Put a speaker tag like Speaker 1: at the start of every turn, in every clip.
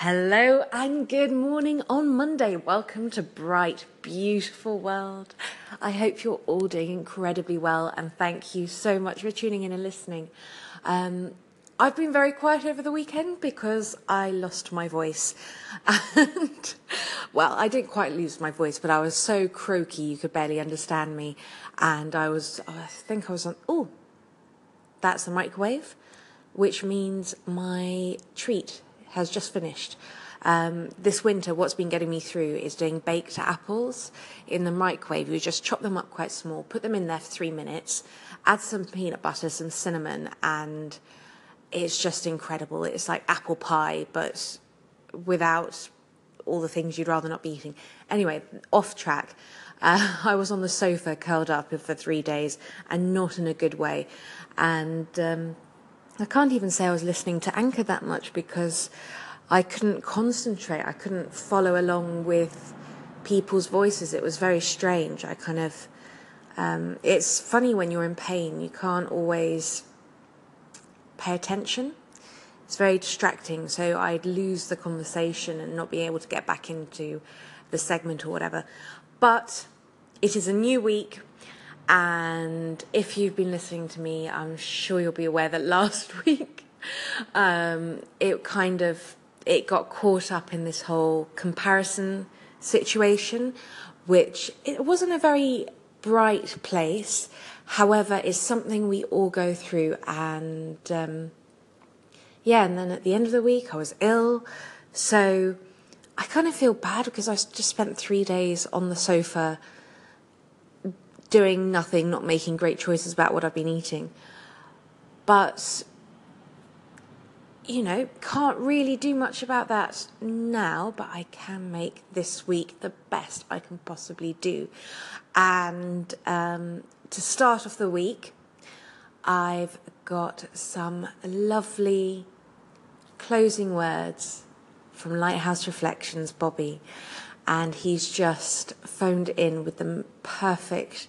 Speaker 1: Hello and good morning on Monday. Welcome to Bright, Beautiful World. I hope you're all doing incredibly well and thank you so much for tuning in and listening. Um, I've been very quiet over the weekend because I lost my voice. And, well, I didn't quite lose my voice, but I was so croaky you could barely understand me. And I was, I think I was on, oh, that's the microwave, which means my treat has just finished. Um, this winter, what's been getting me through is doing baked apples in the microwave. You just chop them up quite small, put them in there for three minutes, add some peanut butter, some cinnamon, and it's just incredible. It's like apple pie, but without all the things you'd rather not be eating. Anyway, off track. Uh, I was on the sofa curled up for three days and not in a good way. And um, I can't even say I was listening to Anchor that much because I couldn't concentrate. I couldn't follow along with people's voices. It was very strange. I kind of, um, it's funny when you're in pain, you can't always pay attention. It's very distracting. So I'd lose the conversation and not be able to get back into the segment or whatever. But it is a new week. And if you've been listening to me, I'm sure you'll be aware that last week um, it kind of it got caught up in this whole comparison situation, which it wasn't a very bright place. However, is something we all go through, and um, yeah. And then at the end of the week, I was ill, so I kind of feel bad because I just spent three days on the sofa doing nothing, not making great choices about what I've been eating. But, you know, can't really do much about that now, but I can make this week the best I can possibly do. And um, to start off the week, I've got some lovely closing words from Lighthouse Reflections, Bobby. And he's just phoned in with the perfect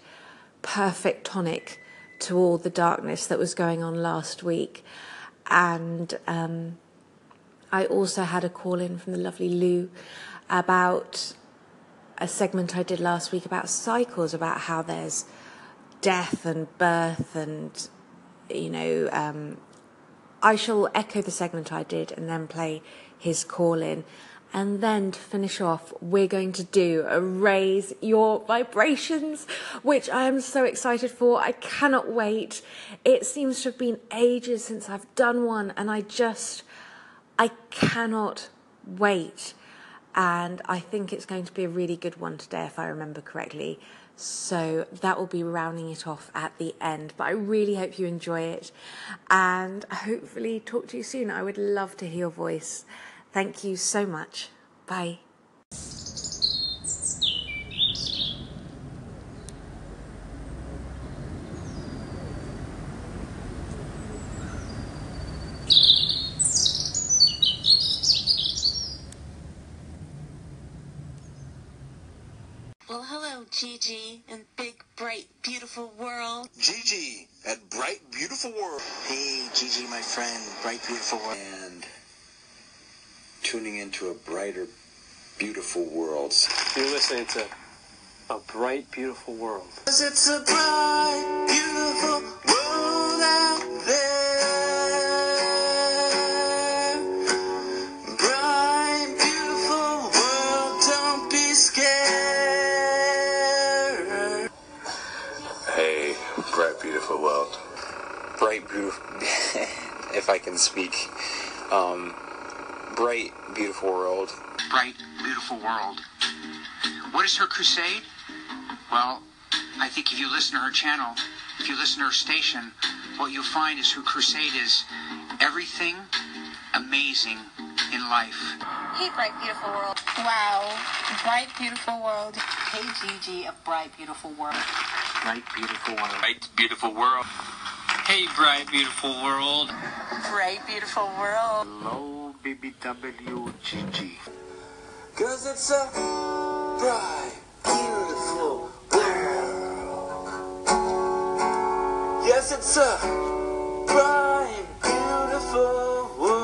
Speaker 1: perfect tonic to all the darkness that was going on last week. And um, I also had a call in from the lovely Lou about a segment I did last week about cycles, about how there's death and birth, and you know, um, I shall echo the segment I did and then play his call in. And then to finish off, we're going to do a raise your vibrations, which I am so excited for. I cannot wait. It seems to have been ages since I've done one, and I just, I cannot wait. And I think it's going to be a really good one today, if I remember correctly. So that will be rounding it off at the end. But I really hope you enjoy it and hopefully talk to you soon. I would love to hear your voice. Thank you so much. Bye.
Speaker 2: Well, hello, Gigi and big, bright, beautiful world.
Speaker 3: Gigi at Bright Beautiful World.
Speaker 4: Hey, Gigi, my friend, bright, beautiful world.
Speaker 3: And tuning into a brighter, beautiful world.
Speaker 5: You're listening to A Bright, Beautiful World.
Speaker 4: It's a bright, beautiful world out there. Bright, beautiful world, don't be scared.
Speaker 3: Hey, bright, beautiful world.
Speaker 6: bright, beautiful. if I can speak, um, bright, beautiful world.
Speaker 7: bright, beautiful world. What is her crusade? Well, I think if you listen to her channel, if you listen to her station, what you'll find is her crusade is everything amazing in life.
Speaker 8: Hey, bright, beautiful world. Wow. Bright, beautiful world.
Speaker 2: Hey, Gigi, a bright, beautiful world.
Speaker 5: Bright, beautiful world.
Speaker 7: Bright, beautiful world. Hey, bright, beautiful world.
Speaker 8: Bright, beautiful world.
Speaker 5: Hello, BBWGG.
Speaker 4: Cause it's a bright, beautiful world. Yes, it's a bright, beautiful world.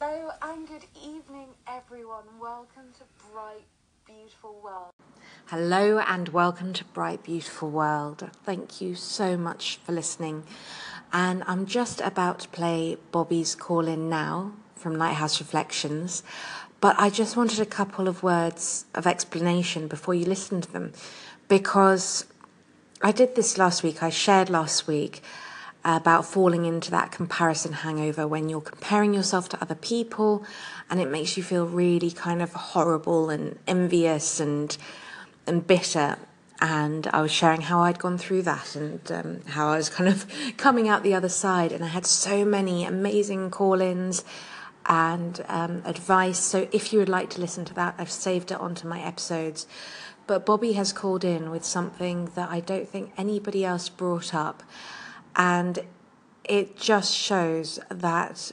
Speaker 4: Hello and good evening, everyone.
Speaker 1: Welcome to Bright, Beautiful World. Hello and welcome to Bright Beautiful World. Thank you so much for listening. And I'm just about to play Bobby's Call In Now from Lighthouse Reflections. But I just wanted a couple of words of explanation before you listen to them because I did this last week. I shared last week about falling into that comparison hangover when you're comparing yourself to other people and it makes you feel really kind of horrible and envious and and bitter and I was sharing how I'd gone through that and um, how I was kind of coming out the other side and I had so many amazing call-ins and um, advice so if you would like to listen to that I've saved it onto my episodes but Bobby has called in with something that I don't think anybody else brought up and it just shows that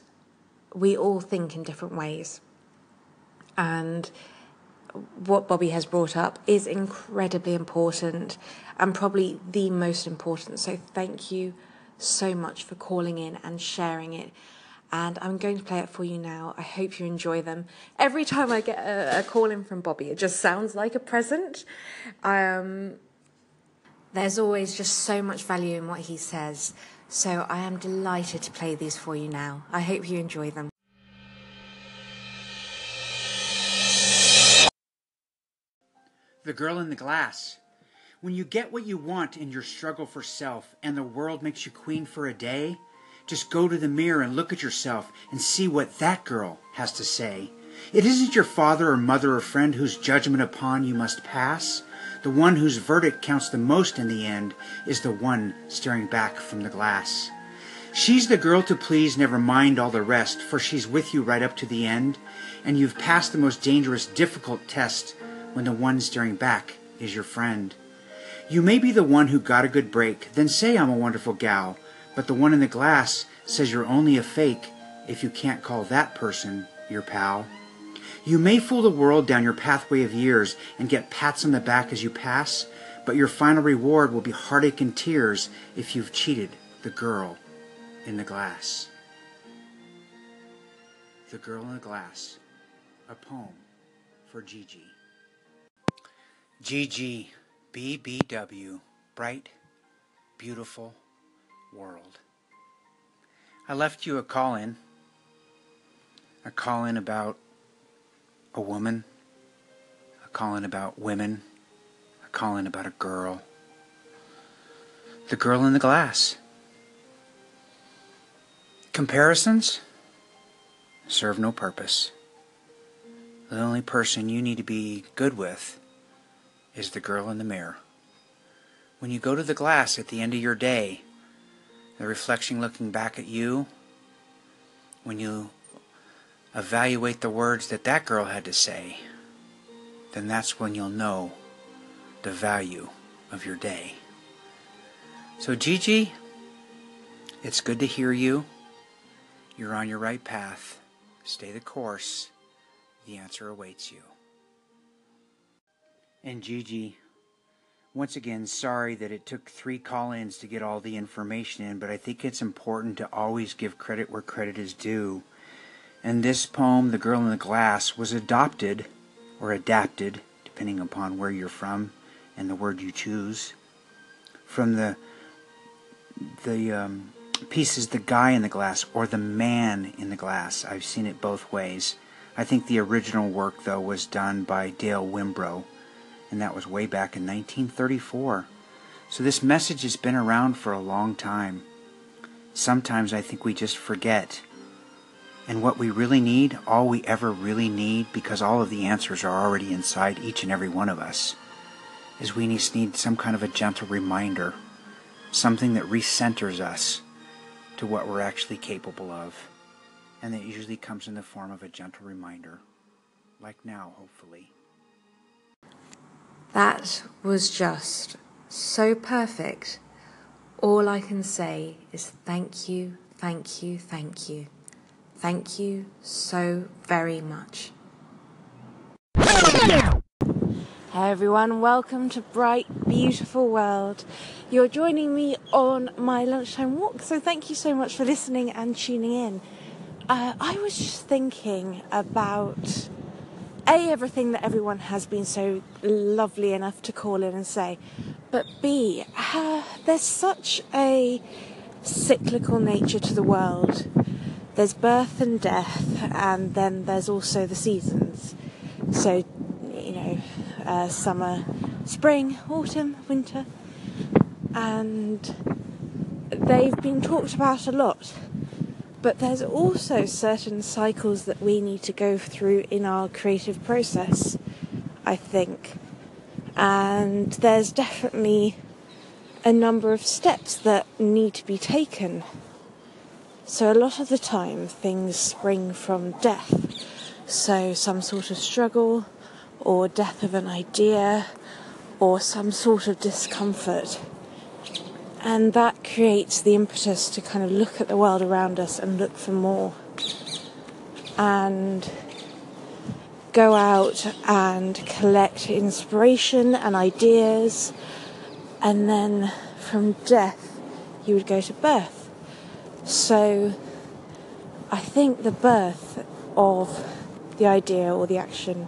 Speaker 1: we all think in different ways. And what Bobby has brought up is incredibly important and probably the most important. So thank you so much for calling in and sharing it. And I'm going to play it for you now. I hope you enjoy them. Every time I get a, a call in from Bobby, it just sounds like a present. Um, there's always just so much value in what he says. So I am delighted to play these for you now. I hope you enjoy them.
Speaker 9: The Girl in the Glass. When you get what you want in your struggle for self and the world makes you queen for a day, just go to the mirror and look at yourself and see what that girl has to say. It isn't your father or mother or friend whose judgment upon you must pass. The one whose verdict counts the most in the end is the one staring back from the glass. She's the girl to please, never mind all the rest, for she's with you right up to the end, and you've passed the most dangerous, difficult test when the one staring back is your friend. You may be the one who got a good break, then say I'm a wonderful gal, but the one in the glass says you're only a fake if you can't call that person your pal. You may fool the world down your pathway of years and get pats on the back as you pass, but your final reward will be heartache and tears if you've cheated the girl in the glass. The Girl in the Glass, a poem for Gigi. Gigi, BBW, bright, beautiful world. I left you a call in, a call in about a woman, a call in about women, a call in about a girl. The girl in the glass. Comparisons serve no purpose. The only person you need to be good with is the girl in the mirror. When you go to the glass at the end of your day, the reflection looking back at you, when you evaluate the words that that girl had to say, then that's when you'll know the value of your day. So, Gigi, it's good to hear you. You're on your right path. Stay the course. The answer awaits you. And Gigi, once again, sorry that it took three call ins to get all the information in, but I think it's important to always give credit where credit is due. And this poem, The Girl in the Glass, was adopted or adapted, depending upon where you're from and the word you choose, from the the um, pieces The Guy in the Glass or The Man in the Glass. I've seen it both ways. I think the original work, though, was done by Dale Wimbrow, and that was way back in 1934. So this message has been around for a long time. Sometimes I think we just forget and what we really need, all we ever really need, because all of the answers are already inside each and every one of us, is we just need some kind of a gentle reminder, something that recenters us to what we're actually capable of. And that usually comes in the form of a gentle reminder, like now, hopefully.
Speaker 1: That was just so perfect. All I can say is thank you, thank you, thank you. Thank you so very much. Hey everyone, welcome to Bright Beautiful World. You're joining me on my lunchtime walk, so thank you so much for listening and tuning in. Uh, I was just thinking about A, everything that everyone has been so lovely enough to call in and say, but B, uh, there's such a cyclical nature to the world. There's birth and death, and then there's also the seasons. So, you know, uh, summer, spring, autumn, winter, and they've been talked about a lot. But there's also certain cycles that we need to go through in our creative process, I think. And there's definitely a number of steps that need to be taken. So, a lot of the time, things spring from death. So, some sort of struggle, or death of an idea, or some sort of discomfort. And that creates the impetus to kind of look at the world around us and look for more. And go out and collect inspiration and ideas. And then from death, you would go to birth. So I think the birth of the idea or the action,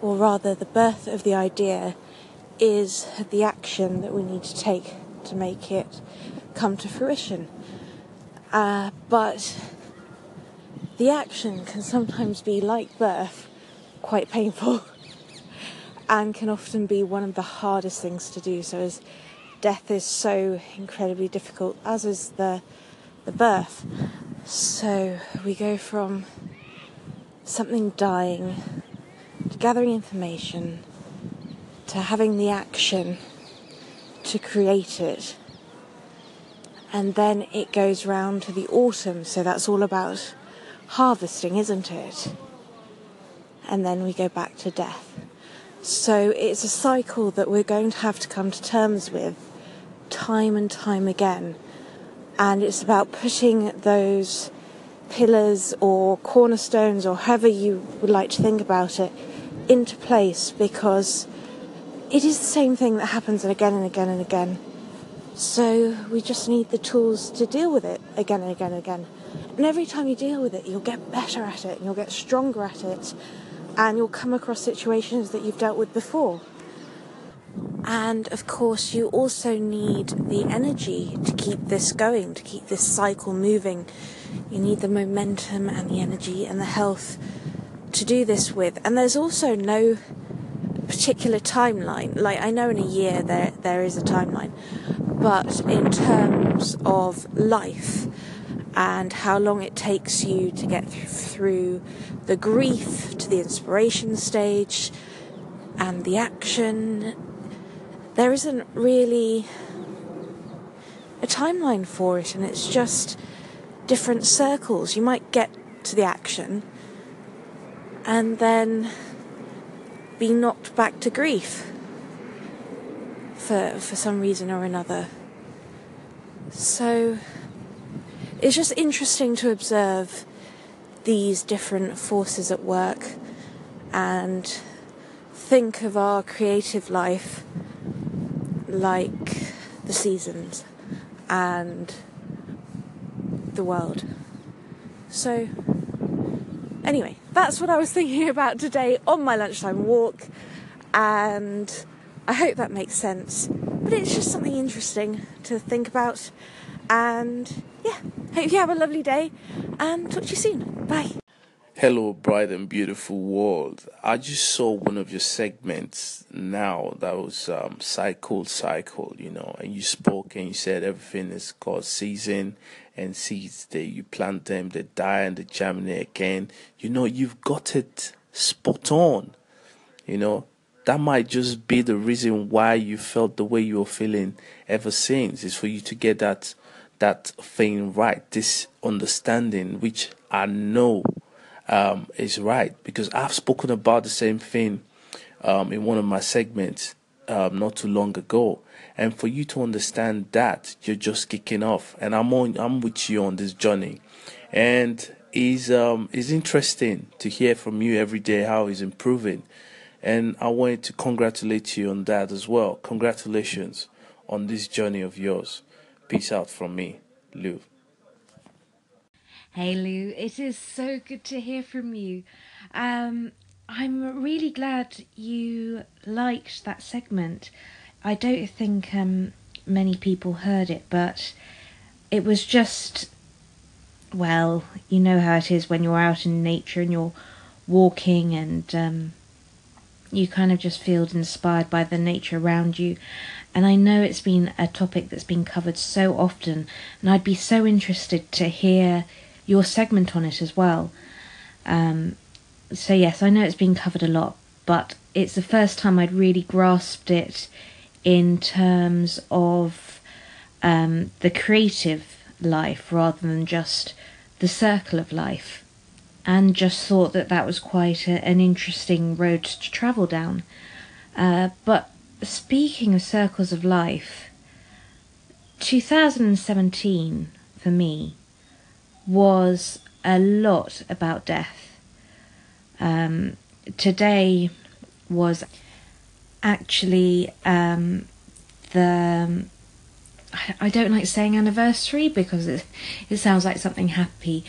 Speaker 1: or rather the birth of the idea, is the action that we need to take to make it come to fruition. Uh, but the action can sometimes be like birth, quite painful, and can often be one of the hardest things to do. So, as death is so incredibly difficult, as is the the birth. So we go from something dying to gathering information to having the action to create it. And then it goes round to the autumn, so that's all about harvesting, isn't it? And then we go back to death. So it's a cycle that we're going to have to come to terms with time and time again. And it's about putting those pillars or cornerstones or however you would like to think about it into place because it is the same thing that happens again and again and again. So we just need the tools to deal with it again and again and again. And every time you deal with it, you'll get better at it and you'll get stronger at it and you'll come across situations that you've dealt with before. And of course, you also need the energy to keep this going, to keep this cycle moving. You need the momentum and the energy and the health to do this with. And there's also no particular timeline. Like I know in a year there there is a timeline, but in terms of life and how long it takes you to get through the grief to the inspiration stage and the action, there isn't really a timeline for it, and it's just different circles. You might get to the action and then be knocked back to grief for for some reason or another. So it's just interesting to observe these different forces at work and think of our creative life like the seasons and the world. So Anyway, that's what I was thinking about today on my lunchtime walk, and I hope that makes sense. But it's just something interesting to think about, and yeah, hope you have a lovely day, and talk to you soon. Bye.
Speaker 10: Hello, bright and beautiful world. I just saw one of your segments now that was um, cycle, cycle, you know, and you spoke and you said everything is called season and seeds. They you plant them, they die and they germinate again. You know, you've got it spot on. You know, that might just be the reason why you felt the way you're feeling ever since. Is for you to get that that thing right, this understanding, which I know um, is right because I've spoken about the same thing um, in one of my segments um, not too long ago. And for you to understand that, you're just kicking off. And I'm on, I'm with you on this journey. And it's, um, it's interesting to hear from you every day how he's improving. And I wanted to congratulate you on that as well. Congratulations on this journey of yours. Peace out from me, Lou.
Speaker 1: Hey Lou, it is so good to hear from you. Um, I'm really glad you liked that segment. I don't think um, many people heard it, but it was just, well, you know how it is when you're out in nature and you're walking and um, you kind of just feel inspired by the nature around you. And I know it's been a topic that's been covered so often, and I'd be so interested to hear your segment on it as well. Um, so, yes, I know it's been covered a lot, but it's the first time I'd really grasped it in terms of um, the creative life rather than just the circle of life and just thought that that was quite a, an interesting road to travel down. Uh, but speaking of circles of life, 2017 for me was a lot about death. Um, today was actually um, the I don't like saying anniversary because it it sounds like something happy,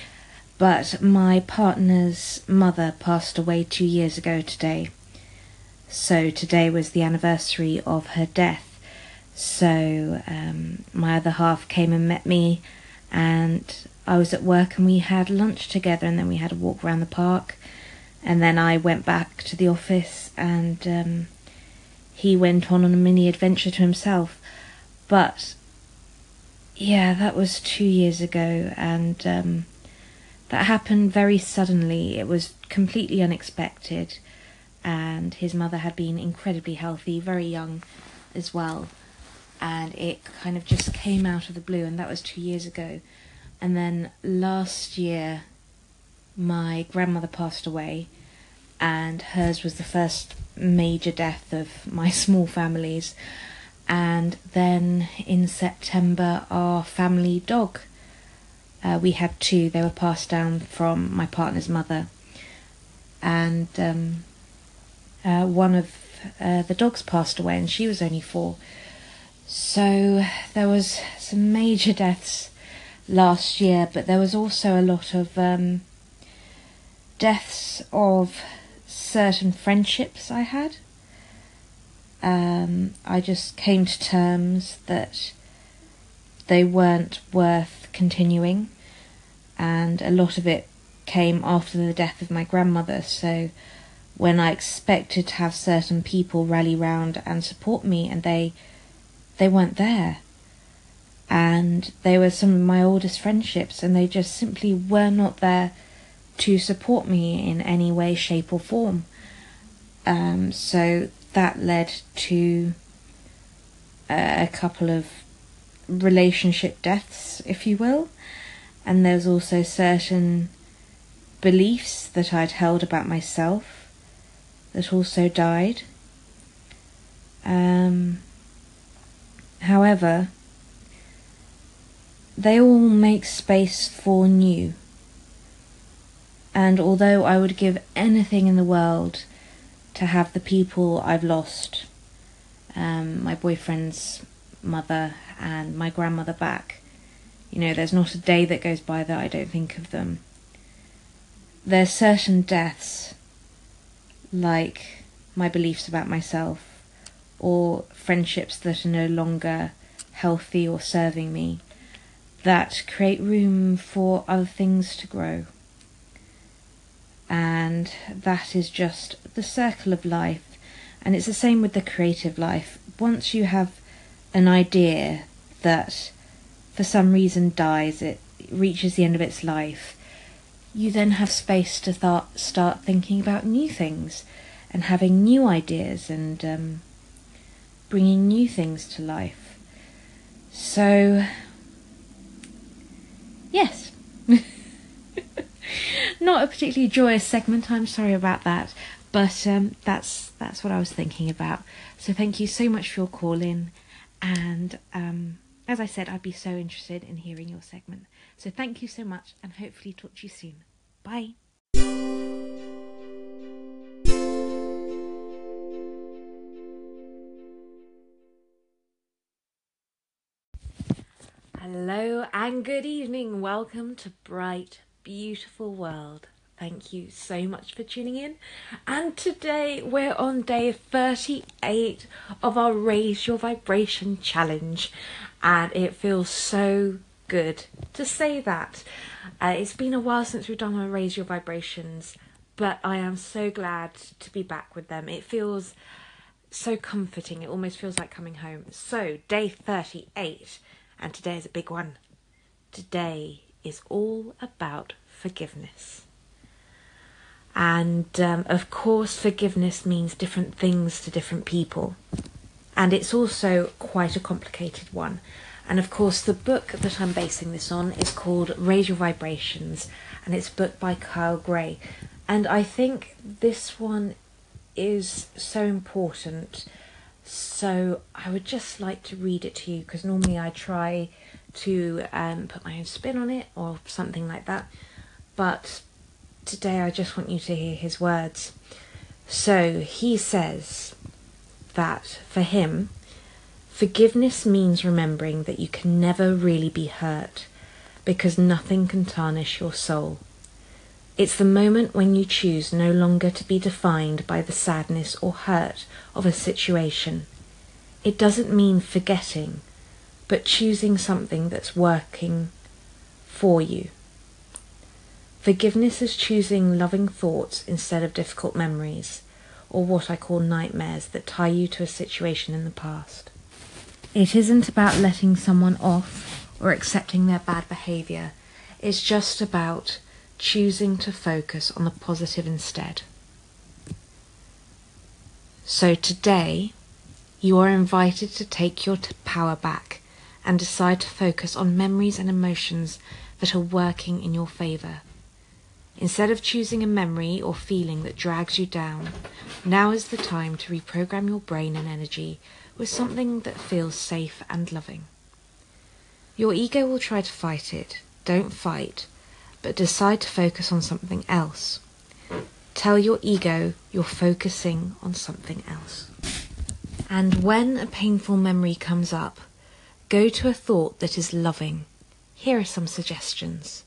Speaker 1: but my partner's mother passed away two years ago today. So today was the anniversary of her death. So um, my other half came and met me, and I was at work and we had lunch together, and then we had a walk around the park, and then I went back to the office, and um, he went on on a mini adventure to himself. But yeah, that was two years ago, and um, that happened very suddenly. It was completely unexpected, and his mother had been incredibly healthy, very young as well, and it kind of just came out of the blue, and that was two years ago. And then last year, my grandmother passed away, and hers was the first major death of my small families. And then in September, our family dog uh, we had two. They were passed down from my partner's mother, and um, uh, one of uh, the dogs passed away, and she was only four. So there was some major deaths last year, but there was also a lot of um, deaths of certain friendships I had. Um, I just came to terms that they weren't worth continuing, and a lot of it came after the death of my grandmother. So when I expected to have certain people rally round and support me, and they they weren't there, and they were some of my oldest friendships, and they just simply were not there to support me in any way, shape, or form. Um, so that led to a couple of relationship deaths, if you will. And there's also certain beliefs that I'd held about myself that also died. Um, however, they all make space for new. And although I would give anything in the world to have the people I've lost, um, my boyfriend's mother and my grandmother back. You know, there's not a day that goes by that I don't think of them. There's certain deaths, like my beliefs about myself, or friendships that are no longer healthy or serving me, that create room for other things to grow. And that is just the circle of life. And it's the same with the creative life. Once you have an idea that for some reason dies, it reaches the end of its life, you then have space to th- start thinking about new things and having new ideas and um, bringing new things to life. So, yes. Not a particularly joyous segment, I'm sorry about that, but um, that's that's what I was thinking about. So thank you so much for your call in, and um, as I said, I'd be so interested in hearing your segment. So thank you so much and hopefully talk to you soon. Bye. Hello and good evening. Welcome to Bright, beautiful world. Thank you so much for tuning in. And today we're on day 38 of our Raise Your Vibration Challenge. And it feels so good to say that. Uh, it's been a while since we've done our Raise Your Vibrations, but I am so glad to be back with them. It feels so comforting. It almost feels like coming home. So, day 38, and today is a big one. Today is all about forgiveness. And um, of course, forgiveness means different things to different people. And it's also quite a complicated one. And of course, the book that I'm basing this on is called Raise Your Vibrations, and it's a book by Kyle Gray. And I think this one is so important. So I would just like to read it to you because normally I try to um, put my own spin on it or something like that. But today I just want you to hear his words. So he says that for him, forgiveness means remembering that you can never really be hurt because nothing can tarnish your soul. It's the moment when you choose no longer to be defined by the sadness or hurt of a situation. It doesn't mean forgetting, but choosing something that's working for you. Forgiveness is choosing loving thoughts instead of difficult memories, or what I call nightmares that tie you to a situation in the past. It isn't about letting someone off or accepting their bad behaviour, it's just about choosing to focus on the positive instead. So today, you are invited to take your t- power back and decide to focus on memories and emotions that are working in your favour. Instead of choosing a memory or feeling that drags you down, now is the time to reprogram your brain and energy with something that feels safe and loving. Your ego will try to fight it. Don't fight, but decide to focus on something else. Tell your ego you're focusing on something else. And when a painful memory comes up, go to a thought that is loving. Here are some suggestions.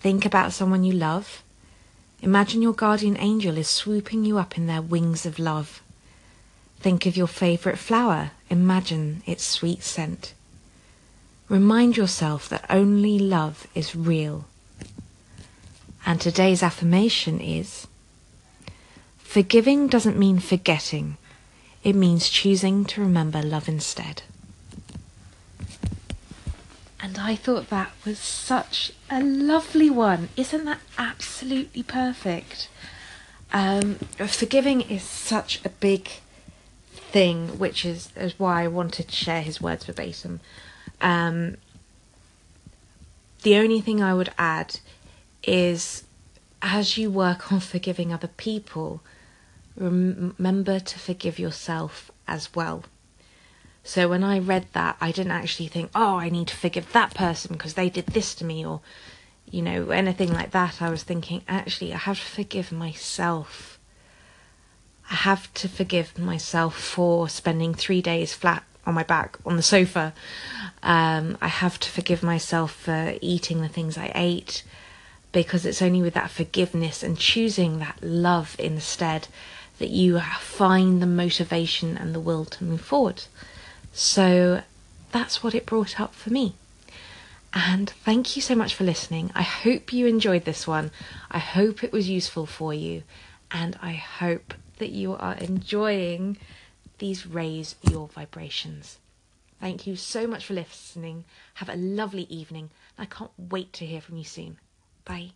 Speaker 1: Think about someone you love. Imagine your guardian angel is swooping you up in their wings of love. Think of your favourite flower. Imagine its sweet scent. Remind yourself that only love is real. And today's affirmation is Forgiving doesn't mean forgetting, it means choosing to remember love instead. And I thought that was such a lovely one. Isn't that absolutely perfect? Um, forgiving is such a big thing, which is, is why I wanted to share his words verbatim. Um, the only thing I would add is as you work on forgiving other people, rem- remember to forgive yourself as well. So when I read that, I didn't actually think, oh, I need to forgive that person because they did this to me or, you know, anything like that. I was thinking, actually, I have to forgive myself. I have to forgive myself for spending three days flat on my back on the sofa. Um, I have to forgive myself for eating the things I ate because it's only with that forgiveness and choosing that love instead that you find the motivation and the will to move forward. So that's what it brought up for me. And thank you so much for listening. I hope you enjoyed this one. I hope it was useful for you. And I hope that you are enjoying these raise your vibrations. Thank you so much for listening. Have a lovely evening. I can't wait to hear from you soon. Bye.